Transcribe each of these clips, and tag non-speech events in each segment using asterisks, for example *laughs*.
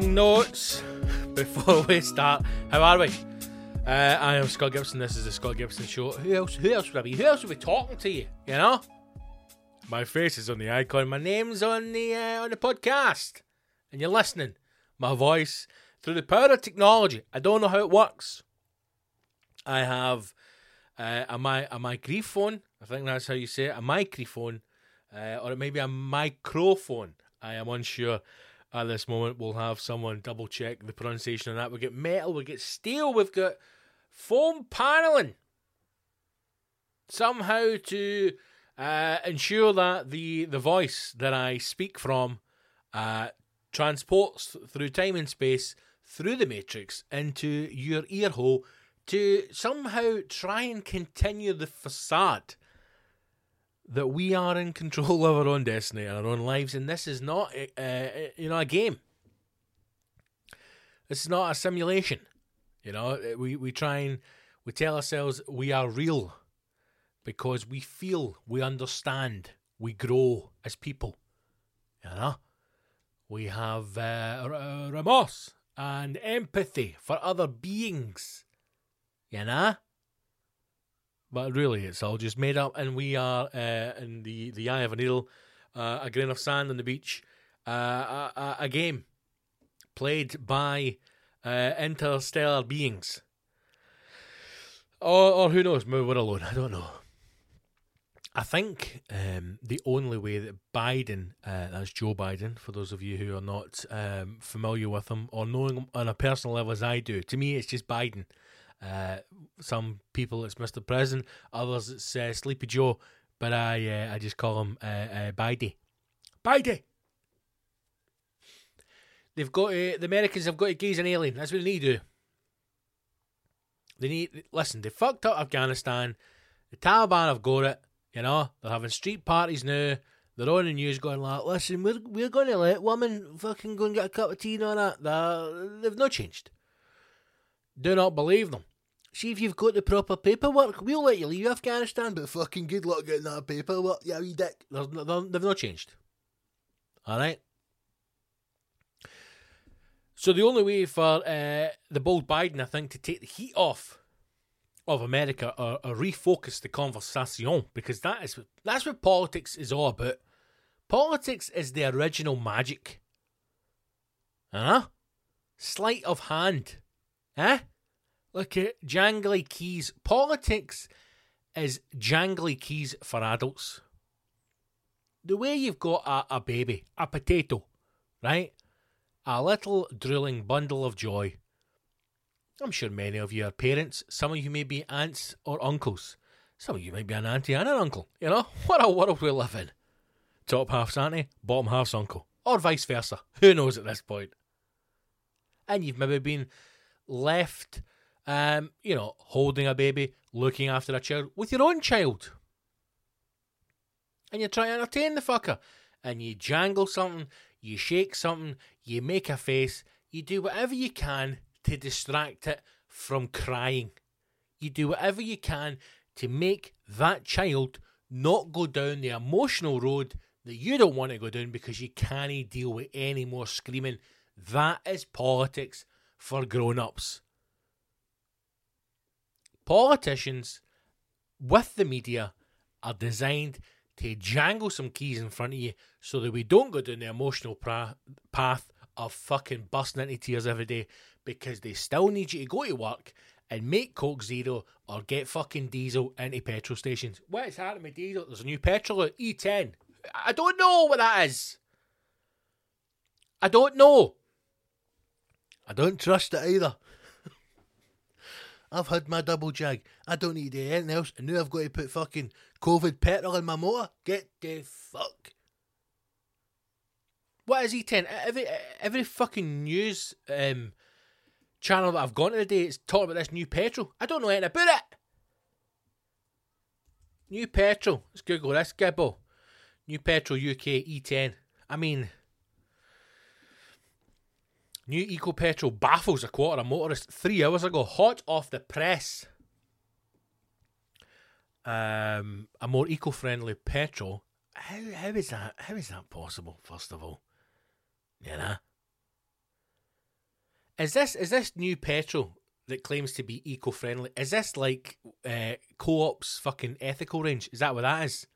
Notes *laughs* before we start. How are we? Uh, I am Scott Gibson. This is the Scott Gibson Show. Who else? Who else would I be? Who else would be talking to you? You know, my face is on the icon. My name's on the uh, on the podcast, and you're listening. My voice through the power of technology. I don't know how it works. I have uh, a my a microphone. I think that's how you say it. A microphone, uh, or it may be a microphone. I am unsure at this moment. We'll have someone double check the pronunciation on that. We get metal, we get steel, we've got foam paneling. Somehow to uh, ensure that the the voice that I speak from uh, transports through time and space through the matrix into your ear hole to somehow try and continue the facade that we are in control of our own destiny and our own lives, and this is not, uh, you know, a game. This is not a simulation. You know, we we try and we tell ourselves we are real because we feel, we understand, we grow as people. You know, we have uh, remorse and empathy for other beings. You know but really it's all just made up, and we are uh, in the the eye of a needle, uh, a grain of sand on the beach, uh, a, a, game played by uh, interstellar beings, or or who knows? Maybe we're alone. I don't know. I think um, the only way that Biden, uh, that's Joe Biden, for those of you who are not um, familiar with him or knowing him on a personal level as I do, to me it's just Biden. Uh, some people it's Mr. President, others it's uh, Sleepy Joe, but I uh, I just call him uh, uh, Bidey. Bidey. They've got to, the Americans have got to gaze an alien. That's what they need to do. They need listen. They fucked up Afghanistan. The Taliban have got it. You know they're having street parties now. They're on the news going like, "Listen, we're we're going to let women fucking go and get a cup of tea and all that." They're, they've not changed. Do not believe them. See if you've got the proper paperwork. We'll let you leave Afghanistan, but fucking good luck getting that paperwork, you wee dick. They're, they're, they've not changed. All right. So the only way for uh, the bold Biden, I think, to take the heat off of America or, or refocus the conversation, because that is that's what politics is all about. Politics is the original magic. Huh? Sleight of hand. Eh? Look at jangly keys. Politics is jangly keys for adults. The way you've got a, a baby, a potato, right? A little drooling bundle of joy. I'm sure many of you are parents. Some of you may be aunts or uncles. Some of you might be an auntie and an uncle. You know, *laughs* what a world we live in. Top half's auntie, bottom half's uncle. Or vice versa. Who knows at this point? And you've maybe been left, um, you know, holding a baby, looking after a child with your own child. And you try to entertain the fucker. And you jangle something, you shake something, you make a face, you do whatever you can to distract it from crying. You do whatever you can to make that child not go down the emotional road that you don't want to go down because you can't deal with any more screaming. That is politics for grown ups. Politicians with the media are designed to jangle some keys in front of you so that we don't go down the emotional pra- path of fucking busting into tears every day because they still need you to go to work and make Coke Zero or get fucking diesel into petrol stations. What is happening with diesel? There's a new petrol at E10. I don't know what that is. I don't know. I don't trust it either. I've had my double jag. I don't need anything else, and now I've got to put fucking COVID petrol in my motor. Get the fuck. What is E10? Every every fucking news um, channel that I've gone to today is talking about this new petrol. I don't know anything about it. New petrol. Let's Google this, Gibbo. New petrol UK E10. I mean, new Eco Petrol baffles a quarter of motorist three hours ago, hot off the press. Um, a more eco-friendly petrol. How how is that? How is that possible? First of all, you know, is this is this new petrol that claims to be eco-friendly? Is this like uh, co-op's fucking ethical range? Is that what that is?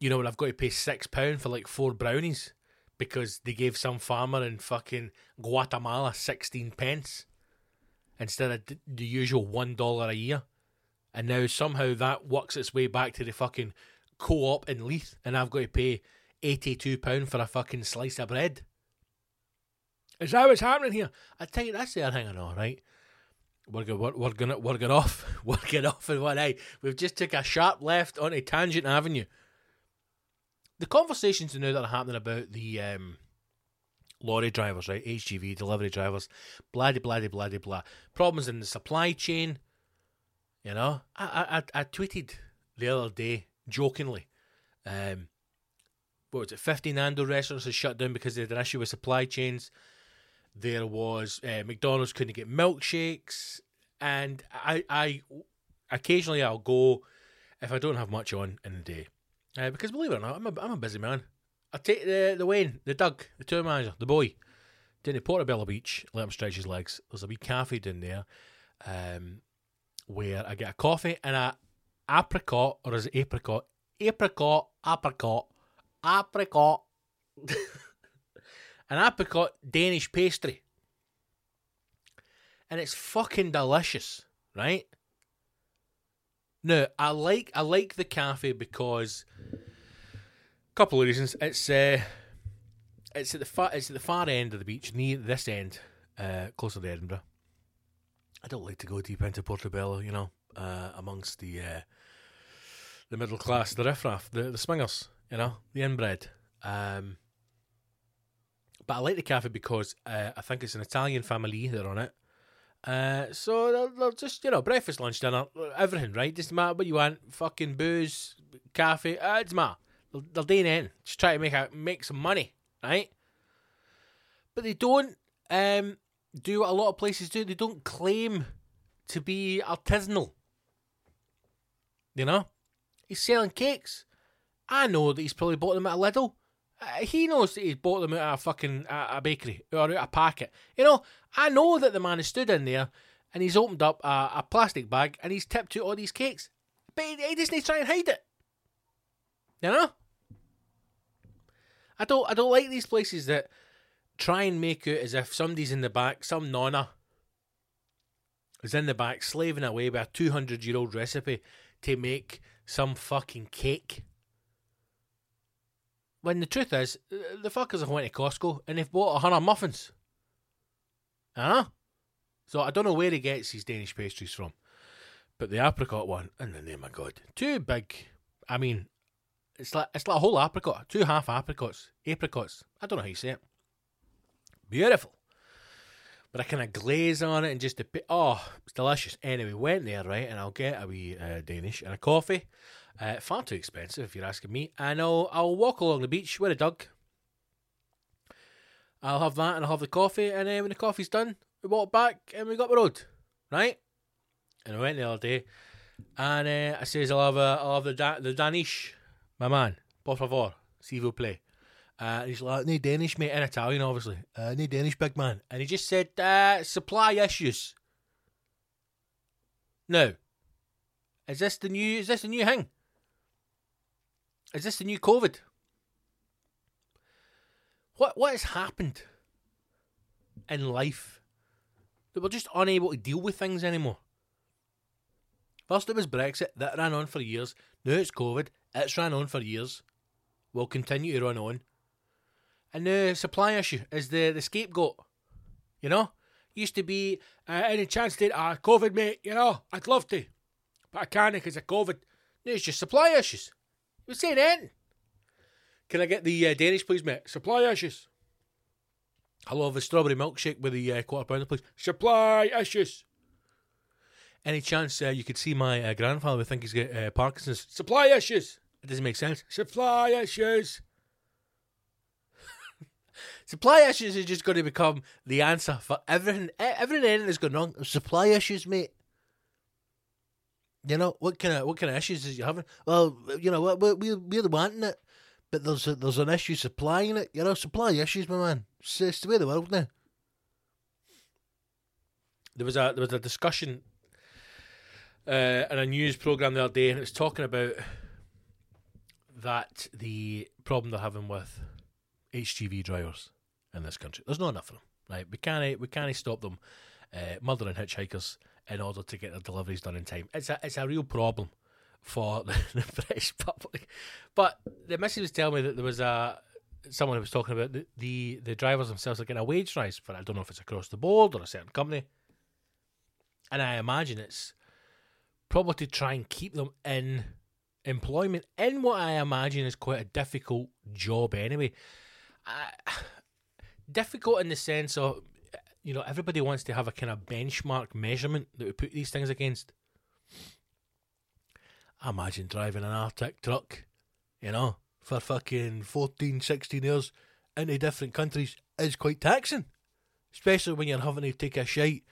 You know, when I've got to pay six pound for like four brownies because they gave some farmer in fucking Guatemala sixteen pence instead of the usual one dollar a year, and now somehow that works its way back to the fucking co-op in Leith, and I've got to pay eighty-two pound for a fucking slice of bread. Is that what's happening here? I tell you, that's the other thing I know, right? We're going, we're, we're gonna, we're gonna off, *laughs* we're gonna off in one eye. We've just took a sharp left onto Tangent Avenue. The conversations now that are happening about the um, lorry drivers, right? HGV delivery drivers, blah blah blah blah blah. Problems in the supply chain. You know, I I I tweeted the other day jokingly. Um, what was it? Fifty Nando restaurants had shut down because they had an issue with supply chains. There was uh, McDonald's couldn't get milkshakes, and I I occasionally I'll go if I don't have much on in the day. Uh, because believe it or not, I'm a, I'm a busy man. I take the the Wayne, the Doug, the tour manager, the boy, down to Portobello Beach, let him stretch his legs. There's a wee cafe down there um, where I get a coffee and a apricot, or is it apricot? Apricot, apricot, apricot. *laughs* An apricot Danish pastry. And it's fucking delicious, right? No, I like I like the cafe because a couple of reasons. It's uh, it's at the far it's at the far end of the beach, near this end, uh, closer to Edinburgh. I don't like to go deep into Portobello, you know, uh, amongst the uh, the middle class, the riffraff, the the swingers, you know, the inbred. Um, but I like the cafe because uh, I think it's an Italian family that are on it. Uh, so they'll, they'll just you know breakfast, lunch, dinner, everything, right? Doesn't matter what you want. Fucking booze, cafe, uh, it's matter. They'll, they're doing it. Just try to make a, make some money, right? But they don't um, do what a lot of places do. They don't claim to be artisanal. You know? He's selling cakes. I know that he's probably bought them at a Lidl. Uh, he knows that he's bought them at a fucking a, bakery or out of a packet. You know, I know that the man has stood in there and he's opened up a, a plastic bag and he's tipped out all these cakes. But he, he doesn't try and hide it. You know? I don't I don't like these places that try and make it as if somebody's in the back, some nonna is in the back slaving away with a 200 year old recipe to make some fucking cake. When the truth is, the fuckers have went to Costco and they've bought a hundred muffins. Huh? So I don't know where he gets his Danish pastries from. But the apricot one, in the name of God, too big. I mean, it's like it's like a whole apricot, two half apricots, apricots. I don't know how you say it. Beautiful. But I kind of glaze on it and just a bit. Oh, it's delicious. Anyway, went there, right? And I'll get a wee uh, Danish and a coffee. Uh, far too expensive if you're asking me. And I'll, I'll walk along the beach with a dog. I'll have that and I'll have the coffee. And then when the coffee's done, we walk back and we got the road, right? And I went the other day. And uh, I says, I'll have, a, I'll have the, da- the Danish, my man. Por favor, s'il vous plaît. Uh, and he's like, no Danish, mate, in Italian, obviously. Uh, no Danish, big man. And he just said, uh, supply issues. No. Is this the new, is this the new thing? Is this the new COVID? What, what has happened in life that we're just unable to deal with things anymore? First it was Brexit, that ran on for years. Now it's COVID, it's ran on for years. Will continue to run on. And the supply issue is the, the scapegoat. You know? Used to be uh, any chance that uh, COVID, mate, you know, I'd love to. But I can't because of COVID. No, it's just supply issues. We're saying anything. Can I get the uh, Danish, please, mate? Supply issues. I'll have a strawberry milkshake with the uh, quarter pounder, please. Supply issues. Any chance uh, you could see my uh, grandfather would think he's got uh, Parkinson's? Supply issues. It doesn't make sense. Supply issues. *laughs* Supply issues is just going to become the answer for everything. Everything that's going wrong. Supply issues, mate. You know what kind of what kind of issues is you having? Well, you know what we we we're wanting it, but there's a, there's an issue supplying it. You know, supply issues, my man. It's, it's the way the world now. There was a there was a discussion uh, in a news program the other day, and it was talking about that the problem they're having with HGV drivers in this country. There's not enough of them. Right, we can't we can't stop them uh, murdering hitchhikers in order to get their deliveries done in time. It's a it's a real problem for *laughs* the, the British public. But the message was telling me that there was a someone who was talking about the, the the drivers themselves are getting a wage rise but I don't know if it's across the board or a certain company. And I imagine it's probably to try and keep them in employment in what I imagine is quite a difficult job anyway. *sighs* Difficult in the sense of, you know, everybody wants to have a kind of benchmark measurement that we put these things against. Imagine driving an artic truck, you know, for fucking 14, 16 hours into different countries is quite taxing. Especially when you're having to take a shite,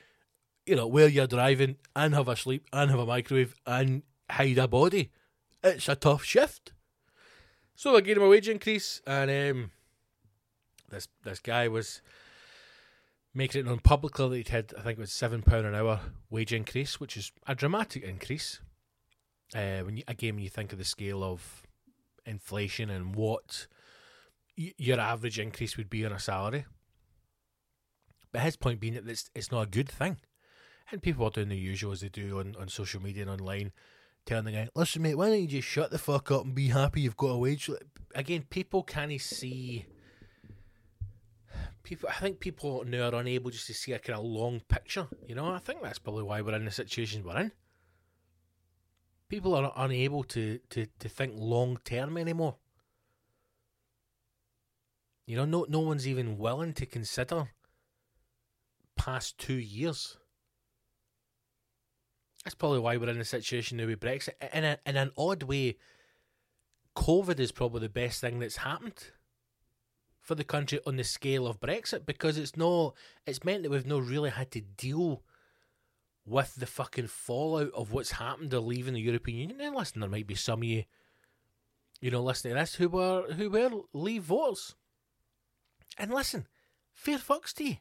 you know, where you're driving and have a sleep and have a microwave and hide a body. It's a tough shift. So I gave him a wage increase and um, this this guy was making it known publicly that he'd had, I think it was seven pound an hour wage increase, which is a dramatic increase. Uh, when you, again, when you think of the scale of inflation and what y- your average increase would be on a salary. But his point being that it's, it's not a good thing. And people are doing the usual as they do on, on social media and online, telling the guy, listen, mate, why don't you just shut the fuck up and be happy you've got a wage? Again, people can't see. People, I think people now are unable just to see a kind of long picture. You know, I think that's probably why we're in the situation we're in. People are unable to, to, to think long term anymore. You know, no no one's even willing to consider past two years. That's probably why we're in the situation now with Brexit. In, a, in an odd way, COVID is probably the best thing that's happened for the country on the scale of Brexit because it's no, it's meant that we've not really had to deal with the fucking fallout of what's happened to leaving the European Union. And listen, there might be some of you, you know, listening to this who were who were leave voters. And listen, fair fucks to you.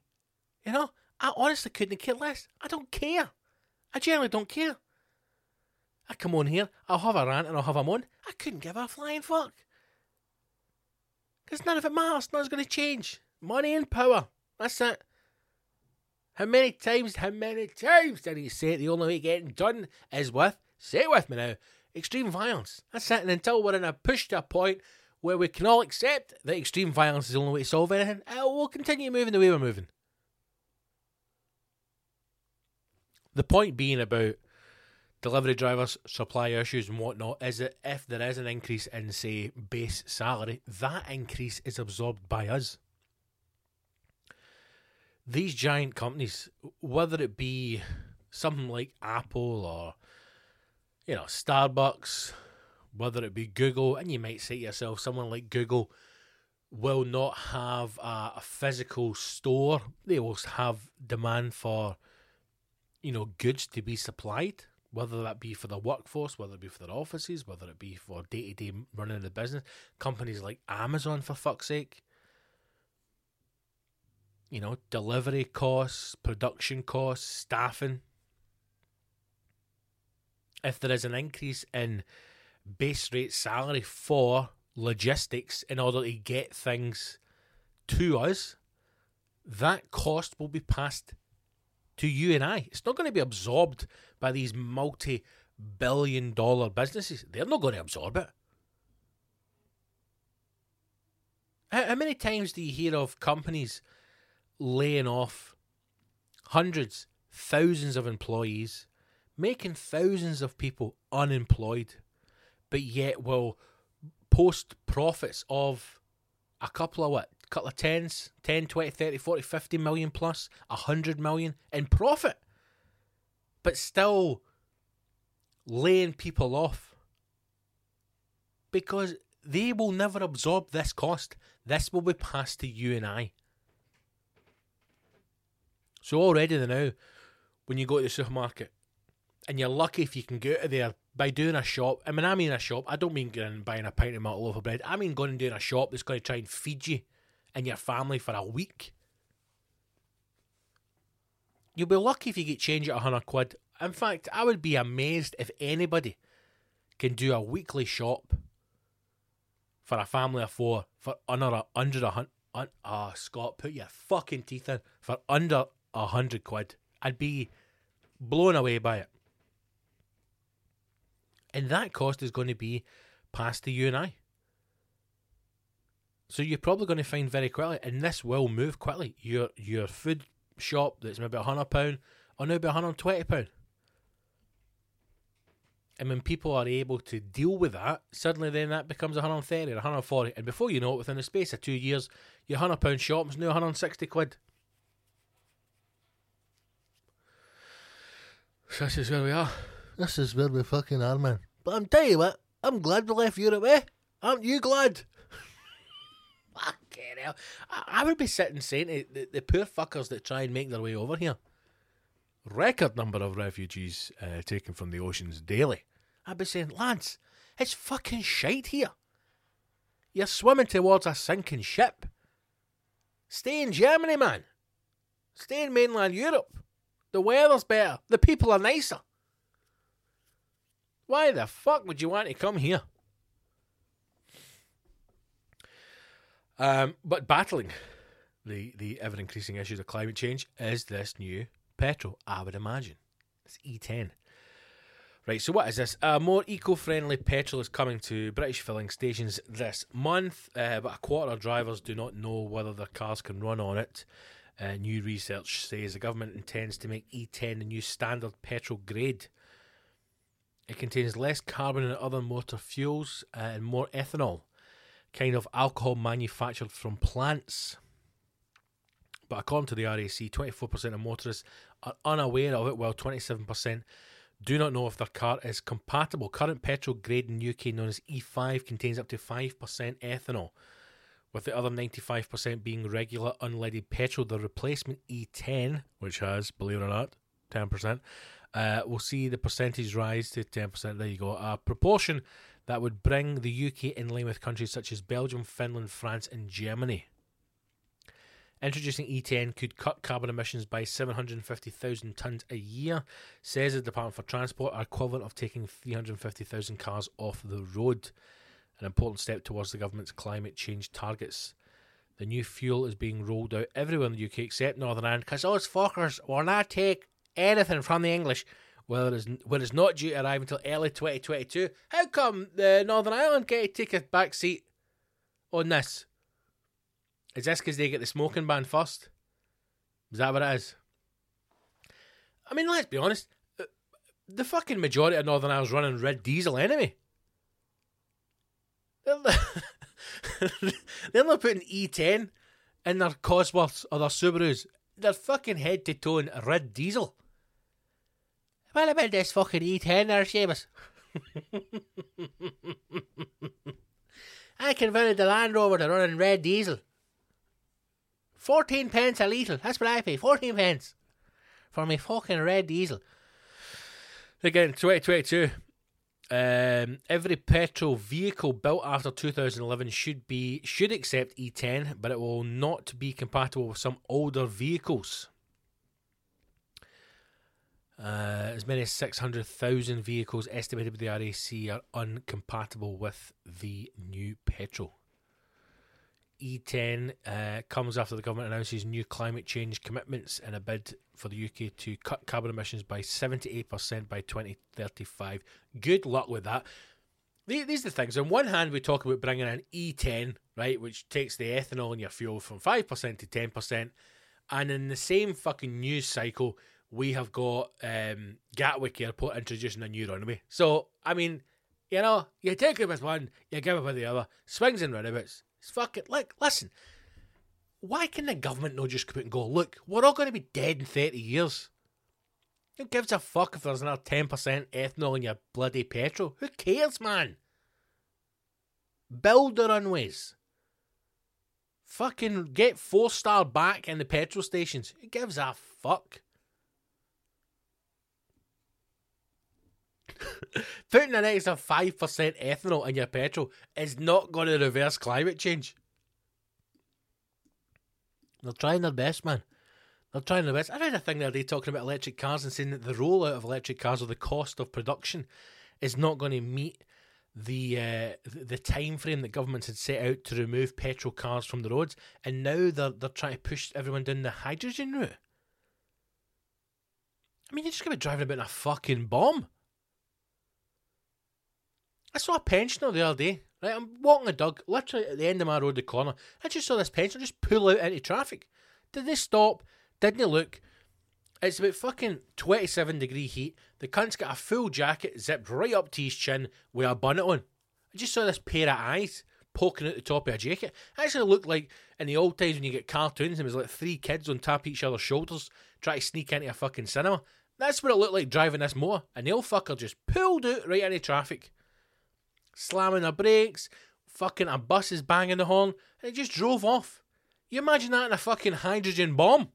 You know, I honestly couldn't care less. I don't care. I generally don't care. I come on here, I'll have a rant and I'll have a moan. I couldn't give a flying fuck. Because none of it matters. Nothing's going to change. Money and power. That's it. How many times, how many times did he say it? The only way getting done is with, say it with me now, extreme violence. That's it. And until we're in a push to a point where we can all accept that extreme violence is the only way to solve anything, we'll continue moving the way we're moving. The point being about delivery drivers, supply issues, and whatnot is that if there is an increase in, say, base salary, that increase is absorbed by us. These giant companies, whether it be something like Apple or, you know, Starbucks, whether it be Google, and you might say to yourself, someone like Google will not have a, a physical store. They will have demand for, you know, goods to be supplied whether that be for the workforce, whether it be for their offices, whether it be for day to day running of the business. Companies like Amazon, for fuck's sake. You know, delivery costs, production costs, staffing. If there is an increase in base rate salary for logistics in order to get things to us, that cost will be passed to you and I. It's not going to be absorbed by these multi billion dollar businesses. They're not going to absorb it. How, many times do you hear of companies laying off hundreds, thousands of employees, making thousands of people unemployed, but yet will post profits of a couple of what? Couple of tens, 10, 20, 30, 40, 50 million plus, 100 million in profit, but still laying people off because they will never absorb this cost. This will be passed to you and I. So already now, when you go to the supermarket, and you're lucky if you can get out of there by doing a shop. I mean, I mean a shop. I don't mean going and buying a pint of malt loaf of bread. I mean going and doing a shop that's going to try and feed you and your family for a week. You'll be lucky if you get change at 100 quid. In fact, I would be amazed if anybody can do a weekly shop for a family of four for under a hundred a hundred. Un, ah, Scott, put your fucking teeth in for under a hundred quid. I'd be blown away by it. And that cost is going to be passed to you and I. So you're probably going to find very quickly, and this will move quickly. Your your food shop that's maybe a hundred pound or maybe a hundred and twenty pound. And when people are able to deal with that, suddenly then that becomes 130 or 140. And before you know it, within the space of two years, your hundred pound shop is now 160 quid. This is where we are. This is where we fucking are, man. But I'm telling you what, I'm glad we left Europe, eh? Aren't you glad? Fucking hell. I, I would be sitting saying to the, the poor fuckers that try and make their way over here, record number of refugees uh, taken from the oceans daily. I'd be saying, lads, it's fucking shite here. You're swimming towards a sinking ship. Stay in Germany, man. Stay in mainland Europe. The weather's better. The people are nicer. Why the fuck would you want to come here? Um, but battling the, the ever increasing issues of climate change is this new petrol, I would imagine. It's E10. Right, so what is this? A more eco friendly petrol is coming to British filling stations this month, uh, but a quarter of drivers do not know whether their cars can run on it. Uh, new research says the government intends to make E10 the new standard petrol grade. It contains less carbon than other motor fuels uh, and more ethanol kind of alcohol manufactured from plants. But according to the RAC, 24% of motorists are unaware of it, while 27% do not know if their car is compatible. Current petrol grade in the UK, known as E5, contains up to 5% ethanol, with the other 95% being regular unleaded petrol. The replacement E10, which has, believe it or not, 10%, uh, will see the percentage rise to 10%. There you go. A proportion that would bring the UK in line with countries such as Belgium, Finland, France, and Germany. Introducing E10 could cut carbon emissions by 750,000 tonnes a year, says the Department for Transport, equivalent of taking 350,000 cars off the road. An important step towards the government's climate change targets. The new fuel is being rolled out everywhere in the UK except Northern Ireland because those fuckers will not take anything from the English where it's, where it's not due to arrive until early 2022. How come the Northern Ireland get to take a back seat on this? Is this because they get the smoking ban first? Is that what it is? I mean, let's be honest. uh, The fucking majority of Northern Ireland's running red diesel anyway. They're *laughs* not putting E10 in their Cosworths or their Subarus. They're fucking head to toe in red diesel. What about this fucking E10 there, Seamus? I converted the Land Rover to running red diesel. 14 pence a litre. That's what I pay. 14 pence. For my fucking red diesel. Again, 2022. Um, every petrol vehicle built after 2011 should be should accept E10, but it will not be compatible with some older vehicles. Uh, as many as 600,000 vehicles estimated by the RAC are uncompatible with the new petrol. E10 uh, comes after the government announces new climate change commitments in a bid for the UK to cut carbon emissions by 78% by 2035. Good luck with that. These are the things. On one hand, we talk about bringing in E10, right, which takes the ethanol in your fuel from 5% to 10%. And in the same fucking news cycle, we have got um, Gatwick Airport introducing a new runway. So, I mean, you know, you take it with one, you give it with the other. Swings and roundabouts. It's fucking, like, listen, why can the government not just come out and go, look, we're all going to be dead in 30 years? Who gives a fuck if there's another 10% ethanol in your bloody petrol? Who cares, man? Build the runways. Fucking get four star back in the petrol stations. Who gives a fuck? Putting an extra 5% ethanol in your petrol is not going to reverse climate change. They're trying their best, man. They're trying their best. I read a thing the other day talking about electric cars and saying that the rollout of electric cars or the cost of production is not going to meet the uh, the time frame that governments had set out to remove petrol cars from the roads, and now they're they're trying to push everyone down the hydrogen route. I mean, you're just gonna be driving about in a fucking bomb. I saw a pensioner the other day. Right, I'm walking a dog, literally at the end of my road, the corner. I just saw this pensioner just pull out into traffic. Did they stop? Didn't they look? It's about fucking 27 degree heat. The cunt's got a full jacket zipped right up to his chin with a bonnet on. I just saw this pair of eyes poking out the top of a jacket. It actually looked like in the old times when you get cartoons and there was like three kids on top of each other's shoulders trying to sneak into a fucking cinema. That's what it looked like driving this motor. And the old fucker just pulled out right into traffic. Slamming the brakes, fucking a bus is banging the horn, and it just drove off. You imagine that in a fucking hydrogen bomb?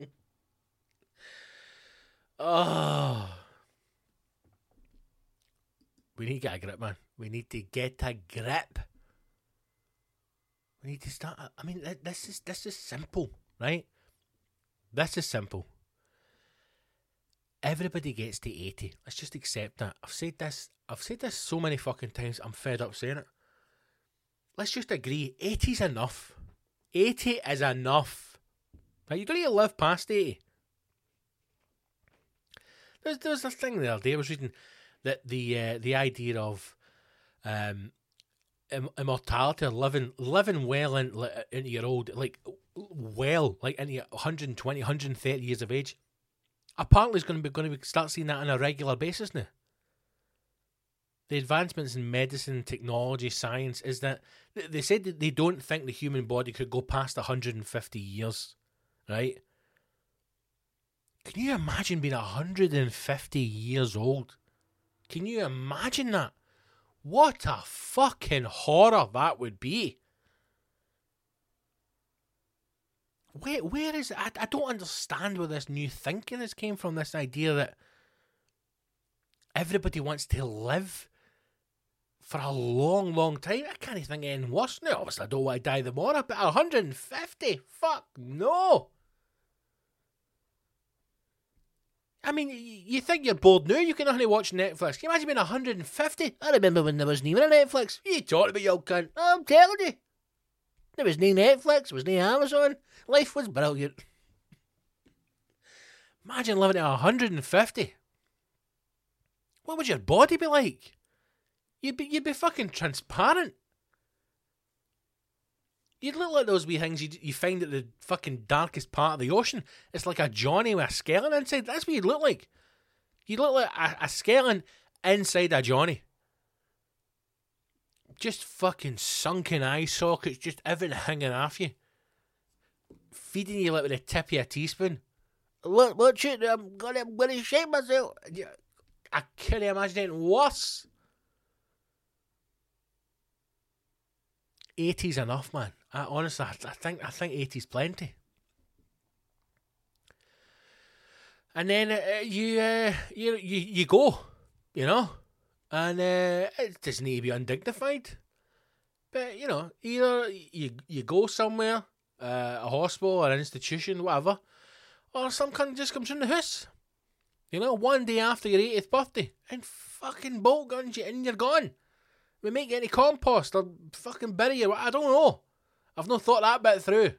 *laughs* oh. We need to get a grip, man. We need to get a grip. We need to start. I mean, this is this is simple, right? This is simple. Everybody gets to eighty. Let's just accept that. I've said this. I've said this so many fucking times. I'm fed up saying it. Let's just agree. 80's enough. Eighty is enough. Right? You don't need to live past eighty. There's there was this thing the other day I was reading that the uh, the idea of um immortality or living living well in, into your old like well like into your 120 130 years of age apparently is going to be going to be, start seeing that on a regular basis now. The advancements in medicine technology science is that they said that they don't think the human body could go past 150 years right? Can you imagine being 150 years old? Can you imagine that? What a fucking horror that would be. Where where is it? I, I don't understand where this new thinking has came from. This idea that everybody wants to live for a long, long time. I can't even think anything worse now. Obviously, I don't want to die tomorrow, but 150? Fuck no. I mean, you think you're bored now? You can only watch Netflix. Can you imagine being 150? I remember when there wasn't even a Netflix. You talking about, you cunt? I'm telling you. There was no Netflix, there was no Amazon. Life was brilliant. Imagine living at 150. What would your body be like? You'd be you'd be fucking transparent. You'd look like those wee things you, you find at the fucking darkest part of the ocean. It's like a Johnny with a skeleton inside. That's what you'd look like. You'd look like a, a skeleton inside a Johnny. Just fucking sunken eye sockets, just everything hanging off you. Feeding you like with a tip of a teaspoon. Look, watch it, I'm gonna, I'm gonna shake myself. I can't imagine anything worse. 80's enough, man. I, honestly, I, I think I think 80's plenty. And then uh, you, uh, you you you go, you know, and uh, it doesn't need to be undignified, but you know, either you you go somewhere, uh, a hospital or an institution, whatever, or some cunt just comes in the house, you know, one day after your 80th birthday, and fucking bolt guns you and you're gone. We make any compost or fucking bury you. I don't know. I've not thought that bit through.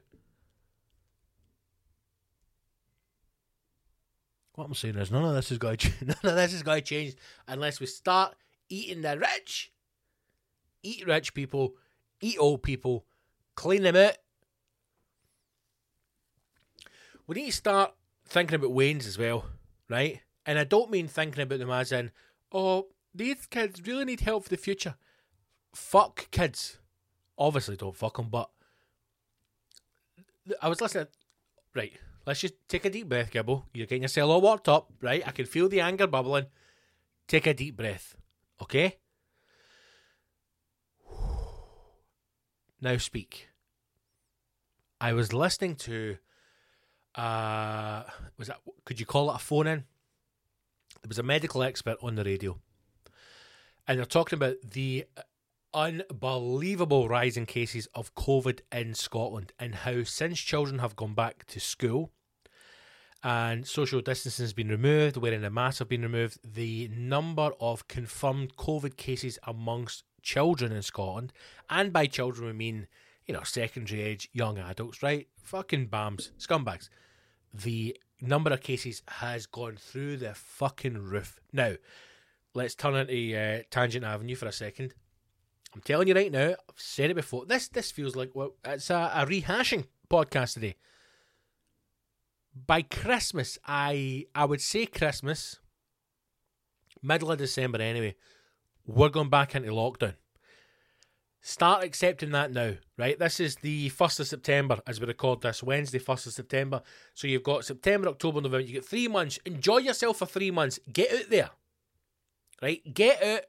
What I'm saying is none of this is going to *laughs* none of this is going to change unless we start eating the rich. Eat rich people, eat old people, clean them out. We need to start thinking about Wayne's as well, right? And I don't mean thinking about them as in, oh, these kids really need help for the future fuck kids. Obviously, don't fuck them, but I was listening. Right, let's just take a deep breath, Gibbo. You're getting yourself all worked up, right? I can feel the anger bubbling. Take a deep breath, okay? Now speak. I was listening to, uh, was that, could you call it a phone in? There was a medical expert on the radio, and they're talking about the unbelievable rise in cases of COVID in Scotland and how since children have gone back to school and social distancing has been removed, wearing a mask have been removed, the number of confirmed COVID cases amongst children in Scotland, and by children we mean, you know, secondary age, young adults, right? Fucking bams, scumbags. The number of cases has gone through the fucking roof. Now, let's turn into uh, Tangent Avenue for a second. I'm telling you right now, I've said it before. This this feels like well, it's a, a rehashing podcast today. By Christmas, I I would say Christmas, middle of December anyway. We're going back into lockdown. Start accepting that now, right? This is the 1st of September as we record this, Wednesday, 1st of September. So you've got September, October, November. You get three months. Enjoy yourself for three months. Get out there, right? Get out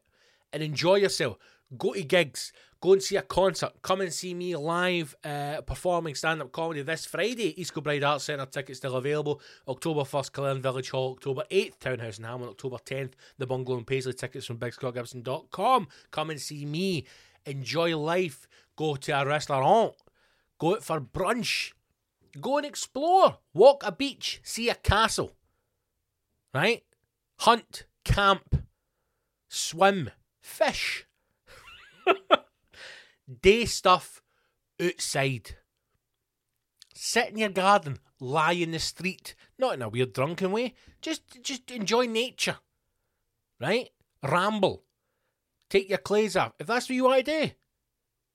and enjoy yourself go to gigs, go and see a concert, come and see me live uh, performing stand up comedy this Friday. East Kilbride Arts Centre tickets still available. October 1st, Killearn Village Hall. October 8th, Townhouse in Hamilton. October 10th, the Bungalow and Paisley tickets from BigScottGibson.com. Come and see me. Enjoy life. Go to a restaurant. Go out for brunch. Go and explore. Walk a beach. See a castle. Right? Hunt. Camp. Swim. Fish *laughs* Day stuff outside. Sit in your garden, lie in the street, not in a weird drunken way. Just just enjoy nature. Right? Ramble. Take your clothes off. If that's what you want to do.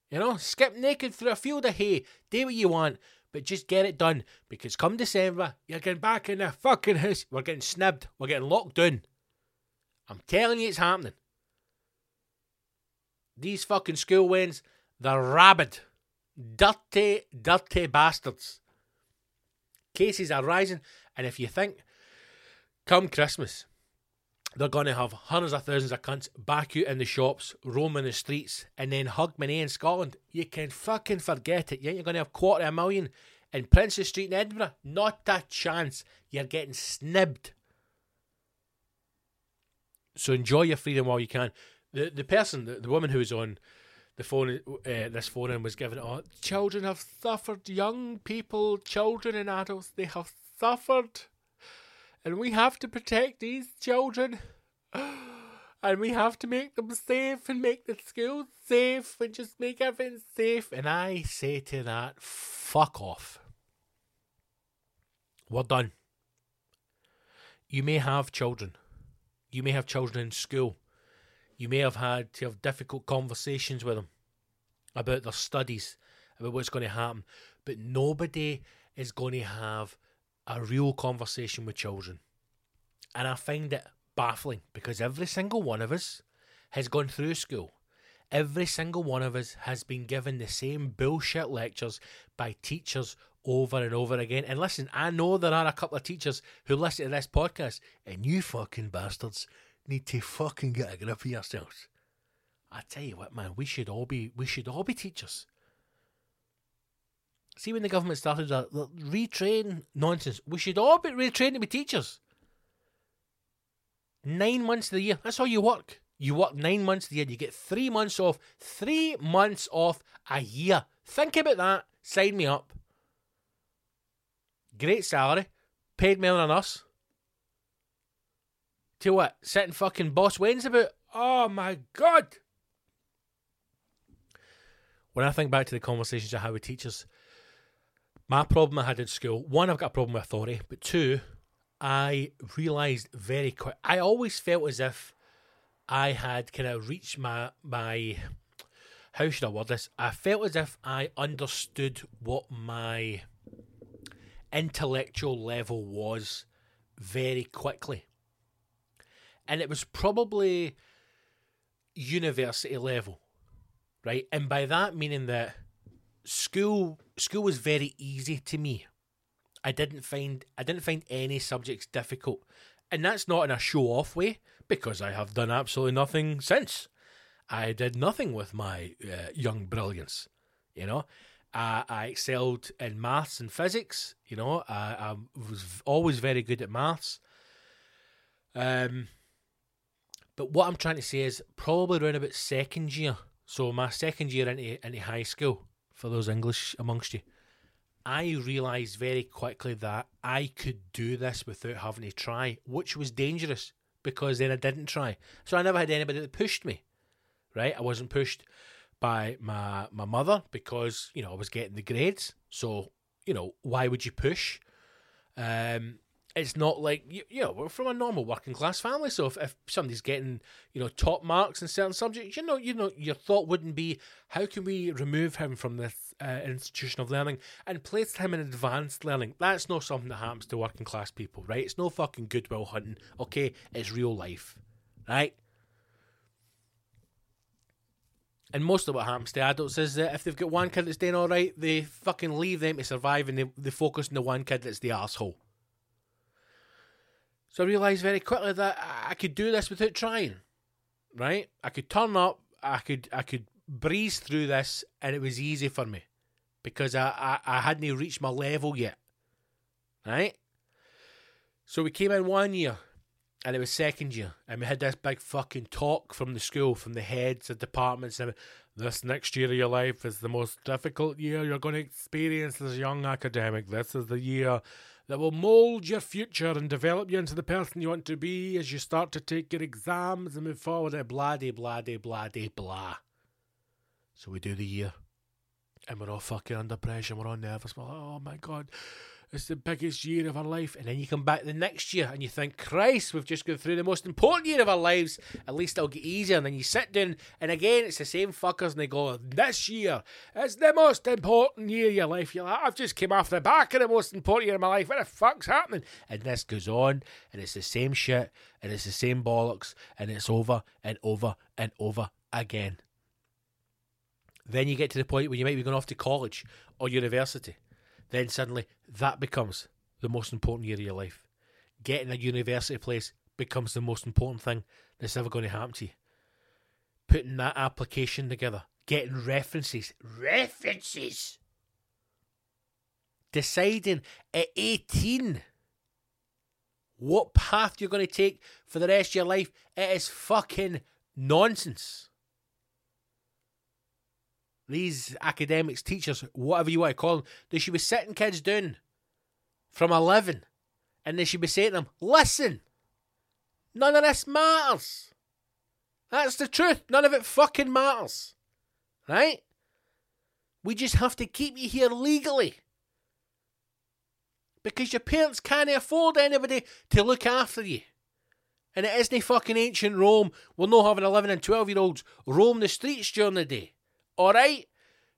You know, skip naked through a field of hay. Do what you want, but just get it done. Because come December, you're getting back in the fucking house. We're getting snibbed. We're getting locked down. I'm telling you it's happening. These fucking school wins, they're rabid. Dirty, dirty bastards. Cases are rising, and if you think, come Christmas, they're going to have hundreds of thousands of cunts back out in the shops, roaming the streets, and then Hogmanay in Scotland, you can fucking forget it. You're going to have quarter of a million In Princes Street in Edinburgh, not a chance. You're getting snibbed. So enjoy your freedom while you can. The the person, the, the woman who was on the phone, uh, this phone in was given, oh, children have suffered, young people, children and adults, they have suffered. And we have to protect these children. *gasps* And we have to make them safe and make the schools safe and just make everything safe. And I say to that, fuck off. We're done. You may have children. You may have children in school. You may have had to have difficult conversations with them about their studies, about what's going to happen. But nobody is going to have a real conversation with children. And I find it baffling because every single one of us has gone through school. Every single one of us has been given the same bullshit lectures by teachers over and over again. And listen, I know there are a couple of teachers who listen to this podcast, and you fucking bastards need to fucking get a grip of yourselves. I tell you what, man, we should all be we should all be teachers. See when the government started that retrain nonsense, we should all be retrained to be teachers. Nine months of the year. That's all you work. You work nine months of the year. You get three months off. Three months off a year. Think about that. Sign me up. Great salary. Paid more than us. To what? Sitting fucking boss Wayne's about? Oh my god. When I think back to the conversations I had with teachers, my problem I had in school, one, I've got a problem with authority, but two, I realised very quick. I always felt as if I had kind of reached my my. How should I word this? I felt as if I understood what my intellectual level was very quickly, and it was probably university level, right? And by that meaning that school school was very easy to me I didn't find I didn't find any subjects difficult, and that's not in a show off way because I have done absolutely nothing since. I did nothing with my uh, young brilliance, you know. Uh, I excelled in maths and physics, you know. I, I was always very good at maths. Um, but what I'm trying to say is probably around about second year. So my second year into into high school for those English amongst you. I realised very quickly that I could do this without having to try, which was dangerous because then I didn't try. So I never had anybody that pushed me, right? I wasn't pushed by my my mother because you know I was getting the grades. So you know why would you push? Um, it's not like you, you know we're from a normal working class family so if, if somebody's getting you know top marks in certain subjects you know you know your thought wouldn't be how can we remove him from this uh, institution of learning and place him in advanced learning? That's not something that happens to working class people right? It's no fucking Good Will Hunting. Okay it's real life right? And most of what happens to adults is that if they've got one kid that's doing all right, they fucking leave them to survive and they, they focus on the one kid that's the asshole. So I realised very quickly that I could do this without trying. Right? I could turn up, I could I could breeze through this and it was easy for me. Because I, I, I hadn't reached my level yet. Right? So we came in one year and it was second year, and we had this big fucking talk from the school, from the heads of departments. And this next year of your life is the most difficult year you're going to experience as a young academic. This is the year that will mould your future and develop you into the person you want to be as you start to take your exams and move forward. And blah, de, blah, de, blah, de, blah. So we do the year, and we're all fucking under pressure. We're all nervous. We're like, oh my god, it's the biggest year of our life. And then you come back the next year and you think, Christ, we've just gone through the most important year of our lives. At least it'll get easier. And then you sit down, and again, it's the same fuckers, and they go, This year is the most important year of your life. You're like, I've just came off the back of the most important year of my life. What the fuck's happening? And this goes on, and it's the same shit, and it's the same bollocks, and it's over and over and over again. Then you get to the point where you might be going off to college or university then suddenly that becomes the most important year of your life. Getting a university place becomes the most important thing that's ever going to happen to you. Putting that application together, getting references, references deciding at 18 what path you're going to take for the rest of your life. It is fucking nonsense. These academics, teachers, whatever you want to call them, they should be sitting kids down from 11 and they should be saying to them, listen, none of this matters. That's the truth. None of it fucking matters. Right? We just have to keep you here legally. Because your parents can't afford anybody to look after you. And it isn't fucking ancient Rome. We're not having 11 and 12 year olds roam the streets during the day. Alright?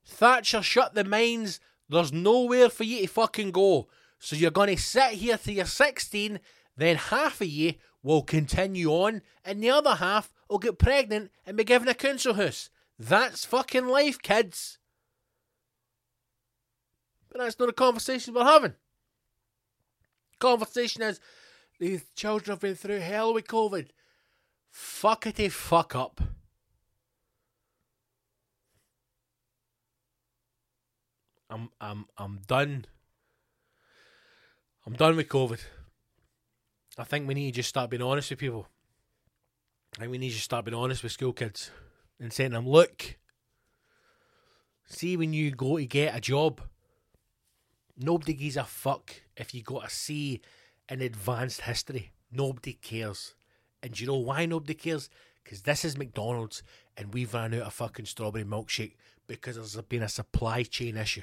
Thatcher shut the mines. There's nowhere for you to fucking go. So you're going to sit here till you're 16, then half of you will continue on, and the other half will get pregnant and be given a council house. That's fucking life, kids. But that's not a conversation we're having. Conversation is these children have been through hell with COVID. Fuckity fuck up. I'm I'm I'm done. I'm done with COVID. I think we need to just start being honest with people. I think we need to start being honest with school kids and saying them, look, see when you go to get a job, nobody gives a fuck if you got a C in advanced history. Nobody cares. And do you know why nobody cares? Because this is McDonald's and we've run out of fucking strawberry milkshake because there's been a supply chain issue.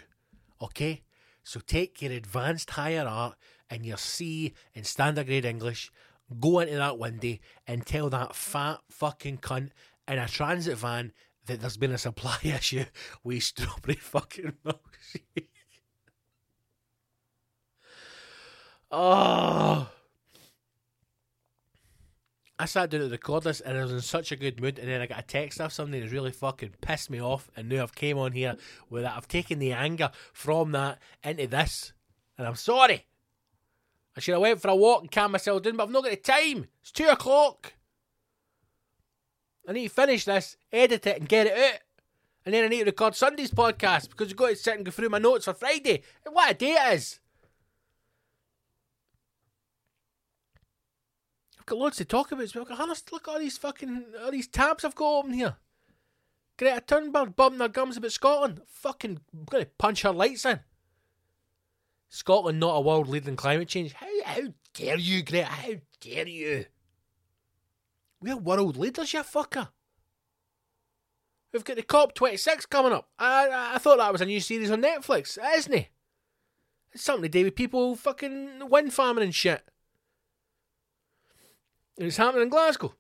Okay? So take your advanced higher art and your C in standard grade English, go into that day and tell that fat fucking cunt in a transit van that there's been a supply *laughs* issue with strawberry *laughs* fucking milkshake. *laughs* oh. I sat down to record this and I was in such a good mood, and then I got a text off something that really fucking pissed me off, and now I've came on here with that. I've taken the anger from that into this, and I'm sorry. I should have went for a walk and calmed myself down, but I've not got the time. It's two o'clock. I need to finish this, edit it, and get it out. And then I need to record Sunday's podcast because I've got to sit and go through my notes for Friday. What a day it is! Got loads to talk about. Look at all these fucking all these tabs I've got open here. Greta Thunberg bumping her gums about Scotland. Fucking I'm gonna punch her lights in. Scotland not a world leader in climate change. How how dare you, Greta? How dare you? We're world leaders, you fucker. We've got the COP26 coming up. I, I thought that was a new series on Netflix, isn't it? It's something to do with people fucking wind farming and shit. And it's happening in Glasgow.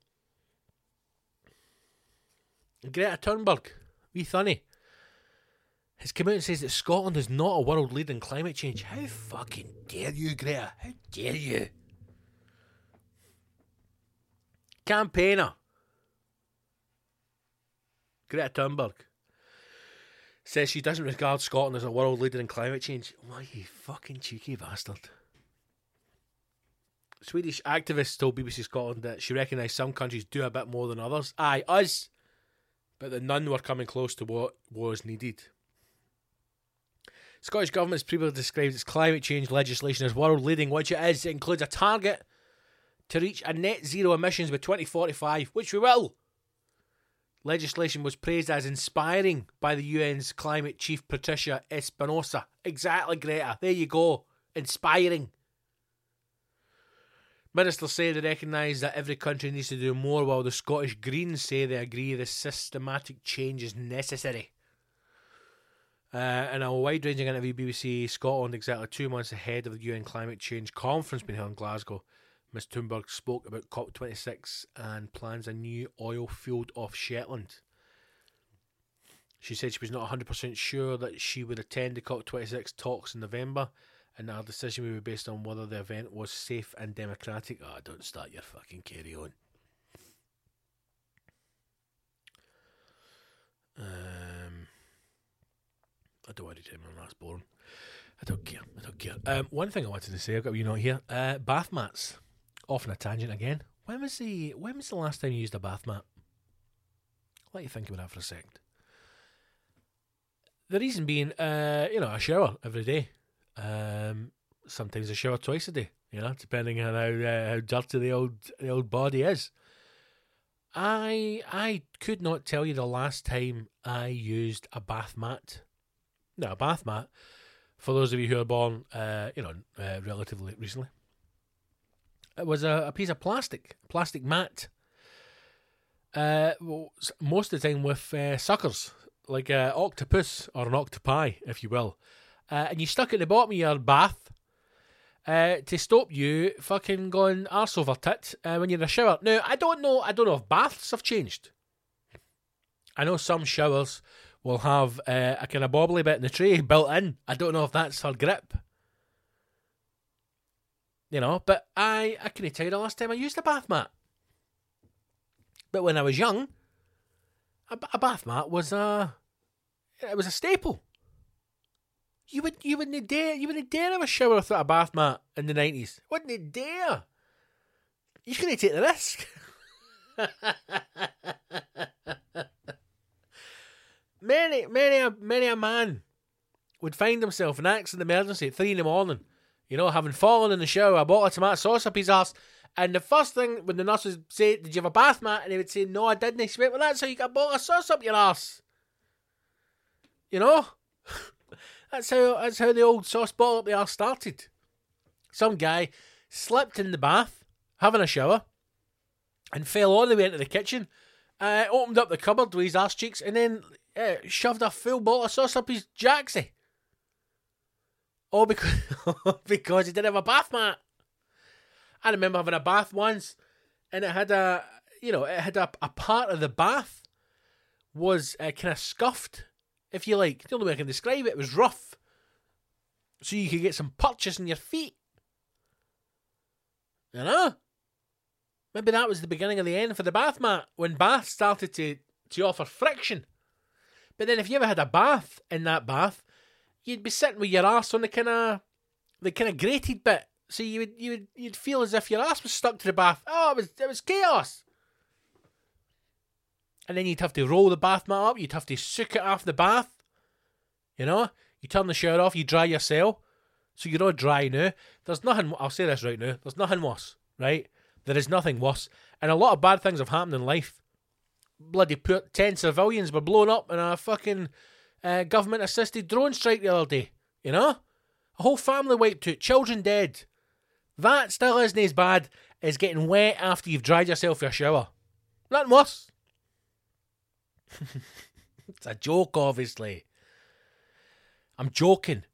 Greta Thunberg, wee Thunny, has come out and says that Scotland is not a world leader in climate change. How fucking dare you, Greta? How dare you? Campaigner. Greta Thunberg says she doesn't regard Scotland as a world leader in climate change. Why, you fucking cheeky bastard. Swedish activists told BBC Scotland that she recognised some countries do a bit more than others. Aye, us. But that none were coming close to what was needed. Scottish Government has previously described its climate change legislation as world leading, which it is. It includes a target to reach a net zero emissions by 2045, which we will. Legislation was praised as inspiring by the UN's climate chief Patricia Espinosa. Exactly, Greta. There you go. Inspiring. Ministers say they recognise that every country needs to do more, while the Scottish Greens say they agree the systematic change is necessary. Uh, in a wide ranging interview, BBC Scotland, exactly two months ahead of the UN climate change conference being held in Glasgow, Ms Thunberg spoke about COP26 and plans a new oil field off Shetland. She said she was not 100% sure that she would attend the COP26 talks in November and her decision would be based on whether the event was safe and democratic. Oh, don't start your fucking carry on. Um, I don't want to tell me that's boring. I don't care. I don't care. Um, one thing I wanted to say, I've got you know here. Uh, bath mats. Off on a tangent again. When was the when was the last time you used a bath mat? Let you think about that for a second. The reason being, uh, you know, I shower every day. Um, sometimes I shower twice a day. You know, depending on how uh, how dirty the old the old body is. I I could not tell you the last time I used a bath mat. No, a bath mat. For those of you who are born, uh, you know, uh, relatively recently, it was a, a piece of plastic, plastic mat. Uh, most of the time with uh, suckers, like an octopus or an octopi, if you will, uh, and you stuck at the bottom of your bath uh, to stop you fucking going arse over tit uh, when you're in a shower. Now, I don't know. I don't know if baths have changed. I know some showers will have uh, a kind of bobbly bit in the tray built in. I don't know if that's for grip. You know, but I I couldn't tell you the last time I used a bath mat. But when I was young, a, a bath mat was a it was a staple. You would you wouldn't dare you wouldn't dare have a shower without a bath mat in the nineties. Wouldn't you dare. You couldn't take the risk. *laughs* many many a many a man would find himself in accident emergency at three in the morning, you know, having fallen in the shower, a bottle of tomato sauce up his ass. And the first thing when the nurse would say, Did you have a bath mat? And he would say, No, I didn't. He went, Well, that's how you got a bottle of sauce up your ass. You know? *laughs* that's how that's how the old sauce bottle up the arse started. Some guy slipped in the bath, having a shower, and fell all the way into the kitchen, uh, opened up the cupboard with his ass cheeks, and then uh, shoved a full bottle of sauce up his jacksy. All because *laughs* because he didn't have a bath mat. I remember having a bath once, and it had a you know it had a, a part of the bath was uh, kind of scuffed, if you like. The only way I can describe it, it was rough, so you could get some purchase in your feet. You know, maybe that was the beginning of the end for the bath mat when baths started to to offer friction. But then, if you ever had a bath in that bath, you'd be sitting with your ass on the kind of the kind of grated bit, so you would you would you'd feel as if your ass was stuck to the bath. Oh, it was it was chaos. And then you'd have to roll the bath mat up. You'd have to soak it off the bath. You know, you turn the shower off. You dry yourself, so you're all dry now. There's nothing. I'll say this right now. There's nothing worse. Right? There is nothing worse, and a lot of bad things have happened in life bloody poor, 10 civilians were blown up in a fucking uh, government assisted drone strike the other day. You know? A whole family wiped out, children dead. That still isn't as bad as getting wet after you've dried yourself your shower. Nothing worse. It's a joke, obviously. I'm joking.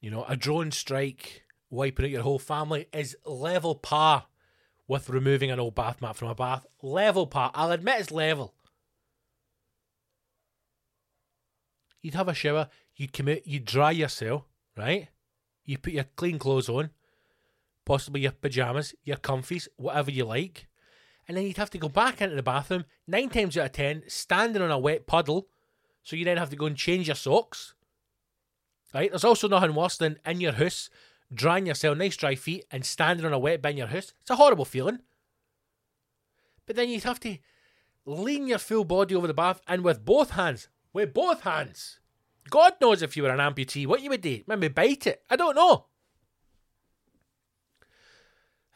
You know, a drone strike wiping out your whole family is level par with removing an old bath mat from a bath. Level par. I'll admit it's level. You'd have a shower, you'd come out, you'd dry yourself, right? You put your clean clothes on, possibly your pyjamas, your comfies, whatever you like. And then you'd have to go back into the bathroom, nine times out of ten, standing on a wet puddle, so you then have to go and change your socks. Right? There's also nothing worse than in your house, drying yourself, nice dry feet, and standing on a wet bed in your house. It's a horrible feeling. But then you'd have to lean your full body over the bath and with both hands, with both hands. God knows if you were an amputee, what you would do. Maybe bite it. I don't know.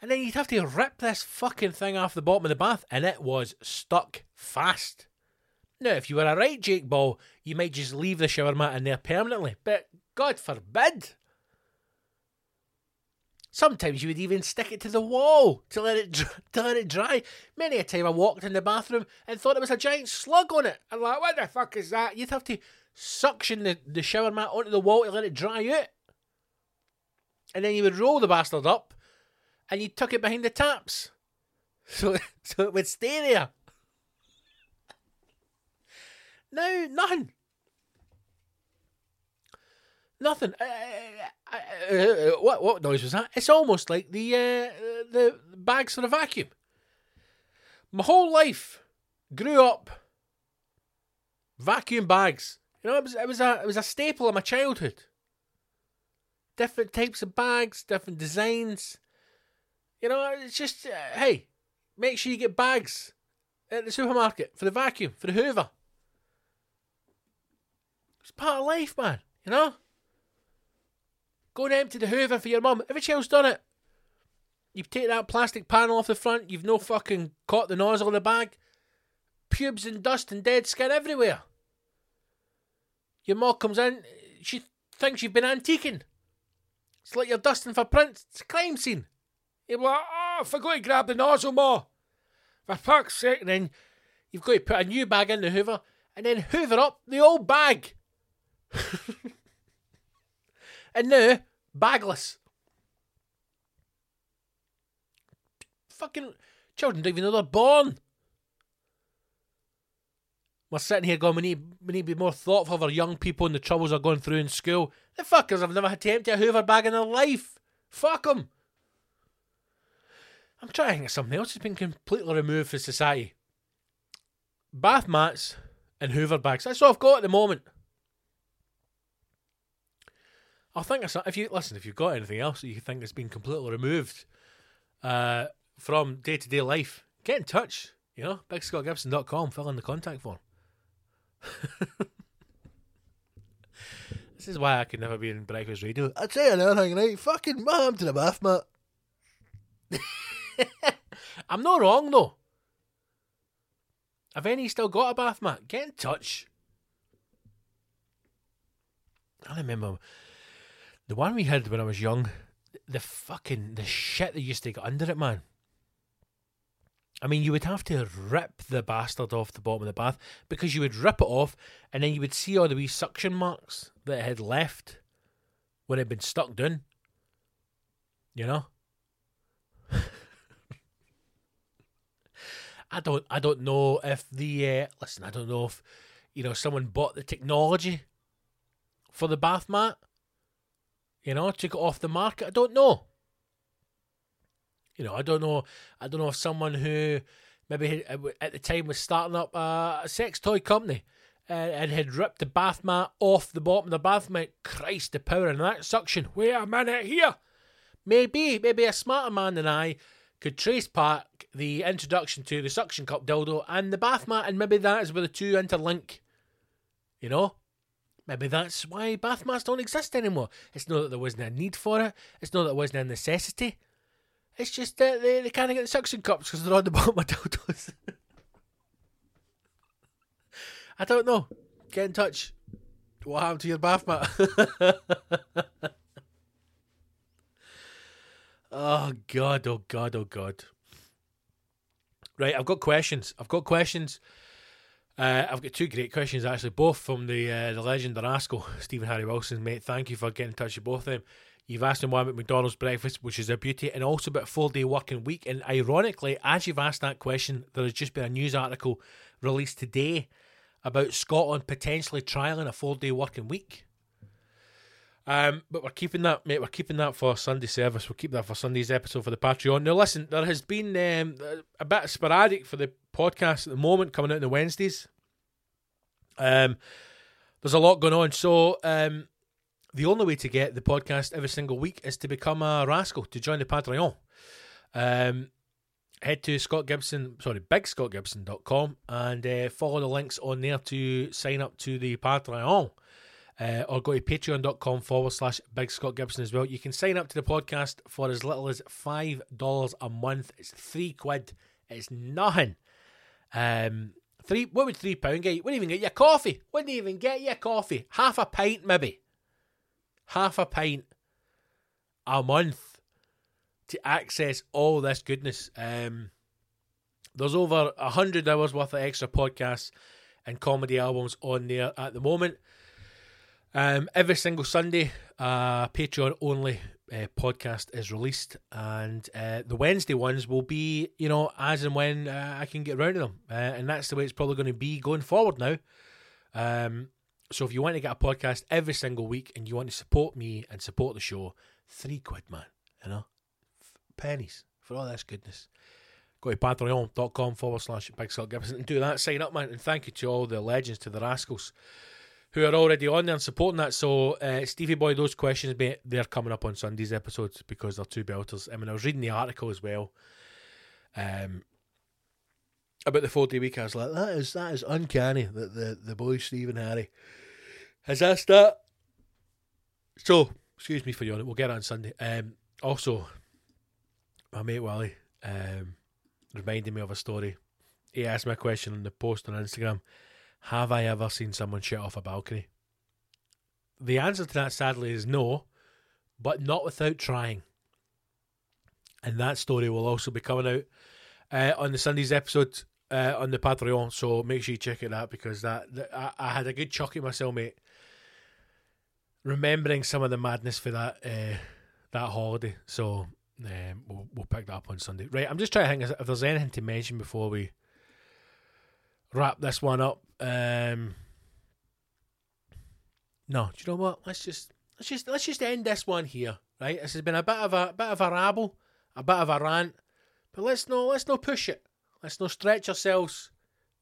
And then you'd have to rip this fucking thing off the bottom of the bath, and it was stuck fast. Now, if you were a right Jake Ball, you might just leave the shower mat in there permanently, but God forbid. Sometimes you would even stick it to the wall to let it *laughs* to let it dry. Many a time I walked in the bathroom and thought it was a giant slug on it. I'm like, what the fuck is that? You'd have to suction the, the shower mat onto the wall to let it dry out. And then you would roll the bastard up and you tuck it behind the taps. So, *laughs* so it would stay there. No, nothing. Nothing. Uh, uh, uh, what what noise was that? It's almost like the uh, the bags for the vacuum. My whole life grew up vacuum bags. You know, it was it was a it was a staple of my childhood. Different types of bags, different designs. You know, it's just uh, hey, make sure you get bags at the supermarket for the vacuum for the Hoover. It's part of life, man. You know. Go and empty the Hoover for your mum. Every child's done it. You've taken that plastic panel off the front. You've no fucking caught the nozzle in the bag. Pubes and dust and dead skin everywhere. Your mum comes in. She thinks you've been antiquing. It's like you're dusting for prints. It's a crime scene. You're like, oh, I forgot to grab the nozzle, Ma. For fuck's sake. Then you've got to put a new bag in the Hoover and then hoover up the old bag. *laughs* and now, bagless. Fucking children don't even know they're born. We're sitting here going, we need, we need to be more thoughtful of our young people and the troubles they're going through in school. The fuckers have never had empty a Hoover bag in their life. Fuck them. I'm trying to think of something else that's been completely removed from society. Bath mats and Hoover bags. That's all I've got at the moment. I think if you listen, if you've got anything else that you think has been completely removed uh, from day to day life, get in touch. You know, bigscottgibson.com, fill in the contact form. *laughs* this is why I could never be in breakfast radio. I'd say another thing, right? Fucking mom to the bath mat. *laughs* *laughs* I'm not wrong though. Have any still got a bath mat? Get in touch. I remember the one we had when I was young. The fucking the shit that used to get under it, man. I mean, you would have to rip the bastard off the bottom of the bath because you would rip it off and then you would see all the wee suction marks that it had left when it had been stuck down. You know? *laughs* I don't I don't know if the uh, listen I don't know if you know someone bought the technology for the bath mat you know took it off the market. I don't know. You know I don't know I don't know if someone who maybe at the time was starting up a, sex toy company uh, and had ripped the bath mat off the bottom of the bath mat. Christ the power in that suction. Wait a minute here. Maybe maybe a smarter man than I could trace back the introduction to the suction cup dildo and the bath mat, and maybe that is where the two interlink. You know? Maybe that's why bath mats don't exist anymore. It's not that there wasn't a need for it, it's not that there wasn't a necessity. It's just that they, they can't get the suction cups because they're on the *laughs* bottom of dildos. *laughs* I don't know. Get in touch. What happened to your bath mat? *laughs* Oh God! Oh God! Oh God! Right, I've got questions. I've got questions. Uh, I've got two great questions actually, both from the uh, the legend rascal *laughs* Stephen Harry Wilson. Mate, thank you for getting in touch with both of them. You've asked him why about McDonald's breakfast, which is a beauty, and also about four day working week. And ironically, as you've asked that question, there has just been a news article released today about Scotland potentially trialling a four day working week. Um, but we're keeping that, mate. We're keeping that for Sunday service. We'll keep that for Sunday's episode for the Patreon. Now, listen, there has been um, a bit sporadic for the podcast at the moment, coming out on the Wednesdays. Um, there's a lot going on. So, um, the only way to get the podcast every single week is to become a rascal to join the Patreon. Um, head to Scott Gibson, sorry, bigscottgibson.com and uh, follow the links on there to sign up to the Patreon uh, or go to patreon.com forward slash Big Scott Gibson as well. You can sign up to the podcast for as little as $5 a month. It's three quid. It's nothing. Um, three. What would three pound get you? Wouldn't even get you coffee. Wouldn't even get you coffee. Half a pint, maybe. Half a pint a month to access all this goodness. Um, there's over a hundred hours worth of extra podcasts and comedy albums on there at the moment. Um, every single Sunday, uh, Patreon only uh, podcast is released, and uh, the Wednesday ones will be, you know, as and when uh, I can get around to them, uh, and that's the way it's probably going to be going forward now. Um, so if you want to get a podcast every single week and you want to support me and support the show, three quid, man, you know, pennies for all this goodness. Go to patreon.com forward slash Big Scott Gibson and do that. Sign up, man, and thank you to all the legends, to the rascals who are already on there and supporting that. So, uh, Stevie Boy, those questions, they're coming up on Sunday's episodes because they're two belters. I mean, I was reading the article as well um, about the four day week. I was like, that is that is uncanny that the, the boy Stephen Harry has asked that. So, Excuse me for yawning. We'll get it on Sunday. Um, also, my mate Wally um, reminded me of a story. He asked me a question on the post on Instagram. Have I ever seen someone shit off a balcony? The answer to that, sadly, is no, but not without trying. And that story will also be coming out uh, on the Sunday's episode uh, on the Patreon. So make sure you check it out because that, that I, I, had a good chucky myself, mate. Remembering some of the madness for that uh, that holiday. So um, we'll, we'll pick that up on Sunday. Right, I'm just trying to think if there's anything to mention before we wrap this one up. Um, no, do you know what? Let's just let's just let's just end this one here. Right, this has been a bit of a bit of a rabble, a bit of a rant, but let's no let's no push it. Let's not stretch ourselves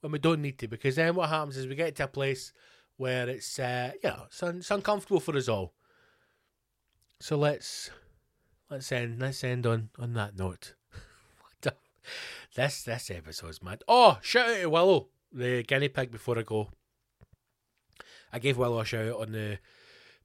when we don't need to, because then what happens is we get to a place where it's uh, you know it's, un- it's uncomfortable for us all. So let's let's end let's end on on that note. *laughs* this this episode's mad. Oh, shout out to Willow, the guinea pig. Before I go, I gave Willow a shout out on the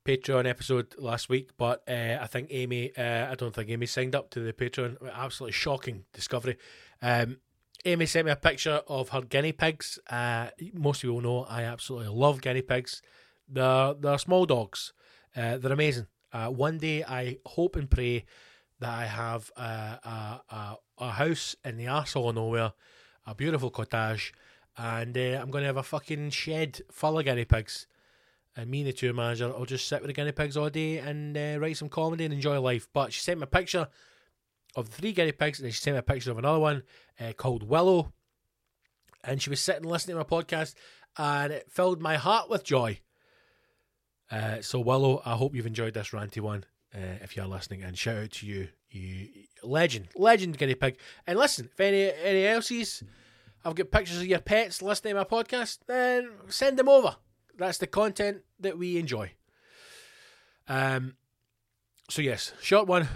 Patreon episode last week, but uh, I think Amy, uh, I don't think Amy signed up to the Patreon. Absolutely shocking discovery. Um, Amy sent me a picture of her guinea pigs. Uh, most people know I absolutely love guinea pigs. They're, they're small dogs. Uh, they're amazing. Uh, one day I hope and pray that I have a, a, a, a house in the arsehole of nowhere, a beautiful cottage, and uh, I'm going to have a fucking shed full of guinea pigs. And me and the tour manager will just sit with the guinea pigs all day and uh, write some comedy and enjoy life. But she sent me a picture of three guinea pigs, and then she sent me a picture of another one uh, called Willow. And she was sitting listening to my podcast, and it filled my heart with joy. Uh, so Willow, I hope you've enjoyed this ranty one. Uh, if you're listening, and shout out to you, you legend, legend guinea pig. And listen, if any any else's, I've got pictures of your pets listening to my podcast, then send them over. That's the content that we enjoy. Um. So yes, short one.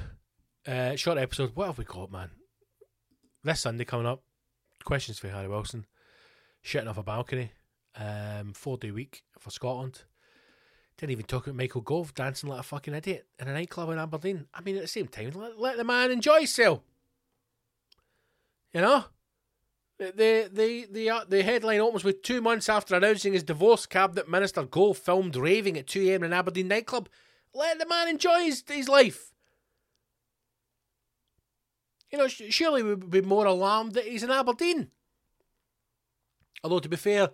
Uh, short episode. What have we got, man? This Sunday coming up. Questions for Harry Wilson. Shitting off a balcony. Um, four day week for Scotland. Didn't even talk about Michael Gove dancing like a fucking idiot in a nightclub in Aberdeen. I mean, at the same time, let, let the man enjoy himself. You know, the the the uh, the headline opens with two months after announcing his divorce, cabinet minister Gove filmed raving at two a.m. in an Aberdeen nightclub. Let the man enjoy his, his life. You know, surely we would be more alarmed that he's in Aberdeen. Although, to be fair,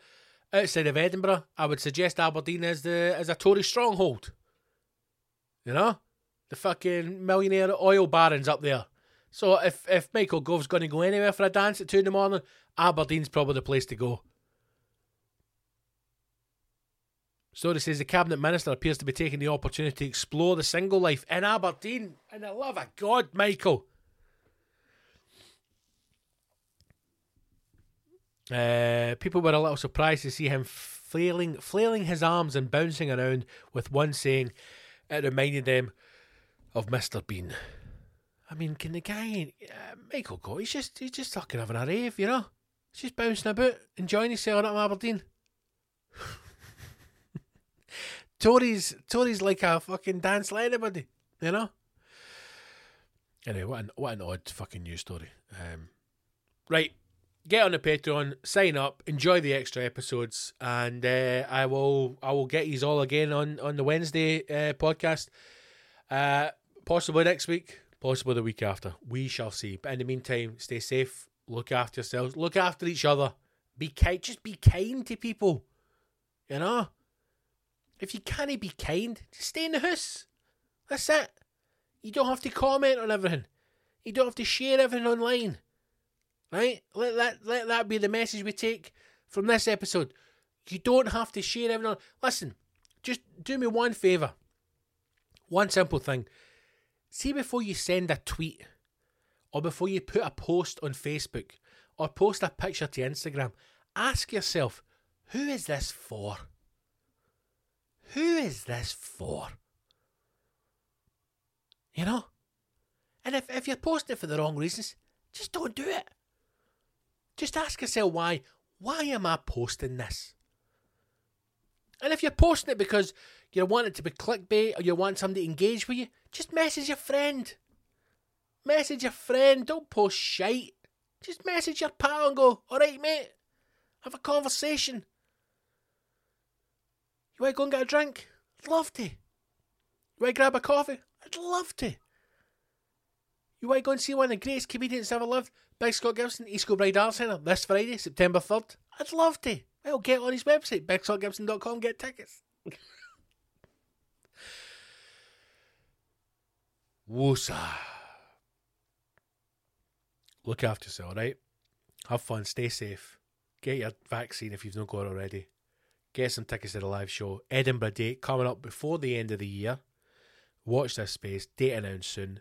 outside of Edinburgh, I would suggest Aberdeen as the as a Tory stronghold. You know, the fucking millionaire oil barons up there. So if if Michael Gove's going to go anywhere for a dance at two in the morning, Aberdeen's probably the place to go. Story says the cabinet minister appears to be taking the opportunity to explore the single life in Aberdeen. And I love of God, Michael. Uh, people were a little surprised to see him flailing, flailing his arms and bouncing around, with one saying it reminded them of Mr. Bean. I mean, can the guy, uh, Michael Gove? He's just, he's just fucking having a rave, you know. He's just bouncing about, enjoying himself in Aberdeen. *laughs* Tories, Tories like a fucking dance like anybody, you know. Anyway, what an what an odd fucking news story. Um, right, get on the Patreon, sign up, enjoy the extra episodes, and uh, I will I will get you all again on on the Wednesday uh, podcast. Uh, possibly next week, possibly the week after. We shall see. But in the meantime, stay safe, look after yourselves, look after each other. Be kind, just be kind to people. You know, if you can't be kind, just stay in the house. That's it. You don't have to comment on everything. You don't have to share everything online. Right? Let that let that be the message we take from this episode. You don't have to share everything. Listen, just do me one favour. One simple thing. See before you send a tweet or before you put a post on Facebook or post a picture to Instagram, ask yourself, who is this for? Who is this for? You know? And if, if you're posting for the wrong reasons, just don't do it. Just ask yourself why. Why am I posting this? And if you're posting it because you want it to be clickbait or you want somebody to engage with you, just message your friend. Message your friend. Don't post shite. Just message your pal and go, alright, mate, have a conversation. You want to go and get a drink? I'd love to. You want to grab a coffee? I'd love to. You want to go and see one of the greatest comedians ever lived? Big Scott Gibson, East Kilbride Arts Centre, this Friday, September 3rd. I'd love to. Well, get on his website, bigscottgibson.com, get tickets. Woosa. Look after yourself, right? Have fun, stay safe. Get your vaccine if you've not got it already. Get some tickets to the live show. Edinburgh date coming up before the end of the year. Watch this space. Date announced soon.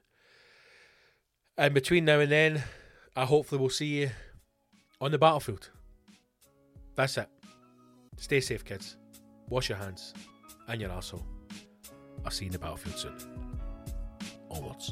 And between now and then, I hopefully will see you on the battlefield. That's it. Stay safe, kids. Wash your hands and your asshole. I'll see you in the battlefield soon. Onwards.